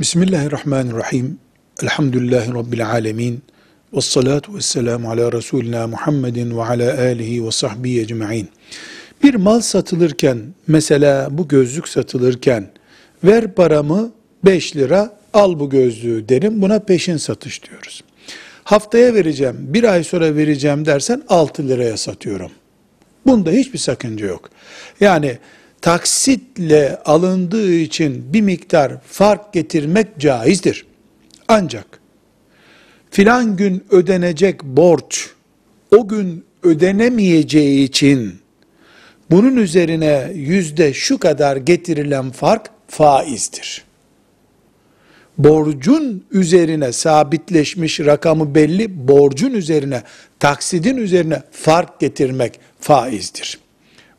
Bismillahirrahmanirrahim. Elhamdülillahi Rabbil alemin. Ve salatu ve selamu ala Resulina Muhammedin ve ala alihi ve sahbihi ecma'in. Bir mal satılırken, mesela bu gözlük satılırken, ver paramı 5 lira, al bu gözlüğü derim. Buna peşin satış diyoruz. Haftaya vereceğim, bir ay sonra vereceğim dersen 6 liraya satıyorum. Bunda hiçbir sakınca yok. Yani taksitle alındığı için bir miktar fark getirmek caizdir. Ancak filan gün ödenecek borç o gün ödenemeyeceği için bunun üzerine yüzde şu kadar getirilen fark faizdir. Borcun üzerine sabitleşmiş rakamı belli, borcun üzerine, taksidin üzerine fark getirmek faizdir.